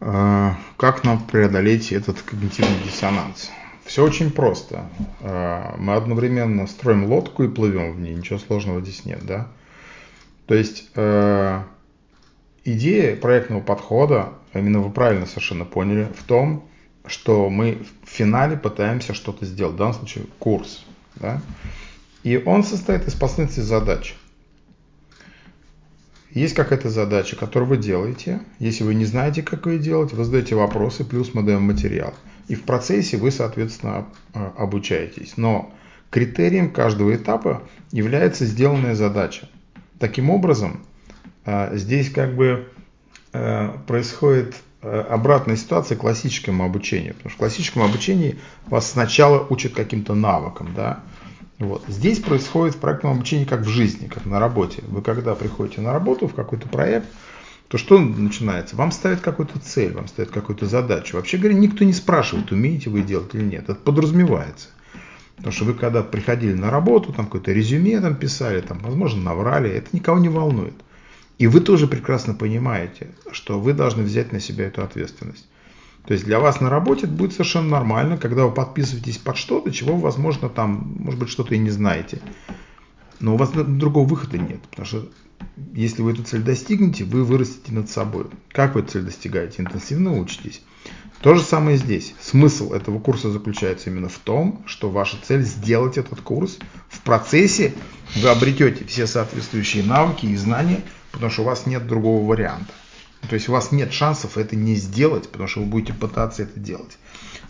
Э, как нам преодолеть этот когнитивный диссонанс? Все очень просто. Э, мы одновременно строим лодку и плывем в ней, ничего сложного здесь нет, да? То есть э, идея проектного подхода, именно вы правильно совершенно поняли, в том, что мы в финале пытаемся что-то сделать, в данном случае курс, да? И он состоит из последовательности задач. Есть какая-то задача, которую вы делаете. Если вы не знаете, как ее делать, вы задаете вопросы, плюс мы даем материал. И в процессе вы, соответственно, а, обучаетесь. Но критерием каждого этапа является сделанная задача. Таким образом, а, здесь как бы а, происходит обратная ситуация к классическому обучению. Потому что в классическом обучении вас сначала учат каким-то навыкам, да, вот. Здесь происходит в проектном обучении как в жизни, как на работе. Вы когда приходите на работу в какой-то проект, то что начинается? Вам ставят какую-то цель, вам ставят какую-то задачу. Вообще говоря, никто не спрашивает, умеете вы делать или нет. Это подразумевается. Потому что вы когда приходили на работу, там какое-то резюме там писали, там, возможно, наврали, это никого не волнует. И вы тоже прекрасно понимаете, что вы должны взять на себя эту ответственность. То есть для вас на работе это будет совершенно нормально, когда вы подписываетесь под что-то, чего, возможно, там, может быть, что-то и не знаете. Но у вас другого выхода нет, потому что если вы эту цель достигнете, вы вырастете над собой. Как вы эту цель достигаете? Интенсивно учитесь. То же самое здесь. Смысл этого курса заключается именно в том, что ваша цель сделать этот курс. В процессе вы обретете все соответствующие навыки и знания, потому что у вас нет другого варианта. То есть у вас нет шансов это не сделать, потому что вы будете пытаться это делать.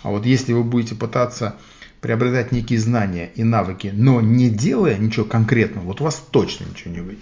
А вот если вы будете пытаться приобретать некие знания и навыки, но не делая ничего конкретного, вот у вас точно ничего не выйдет.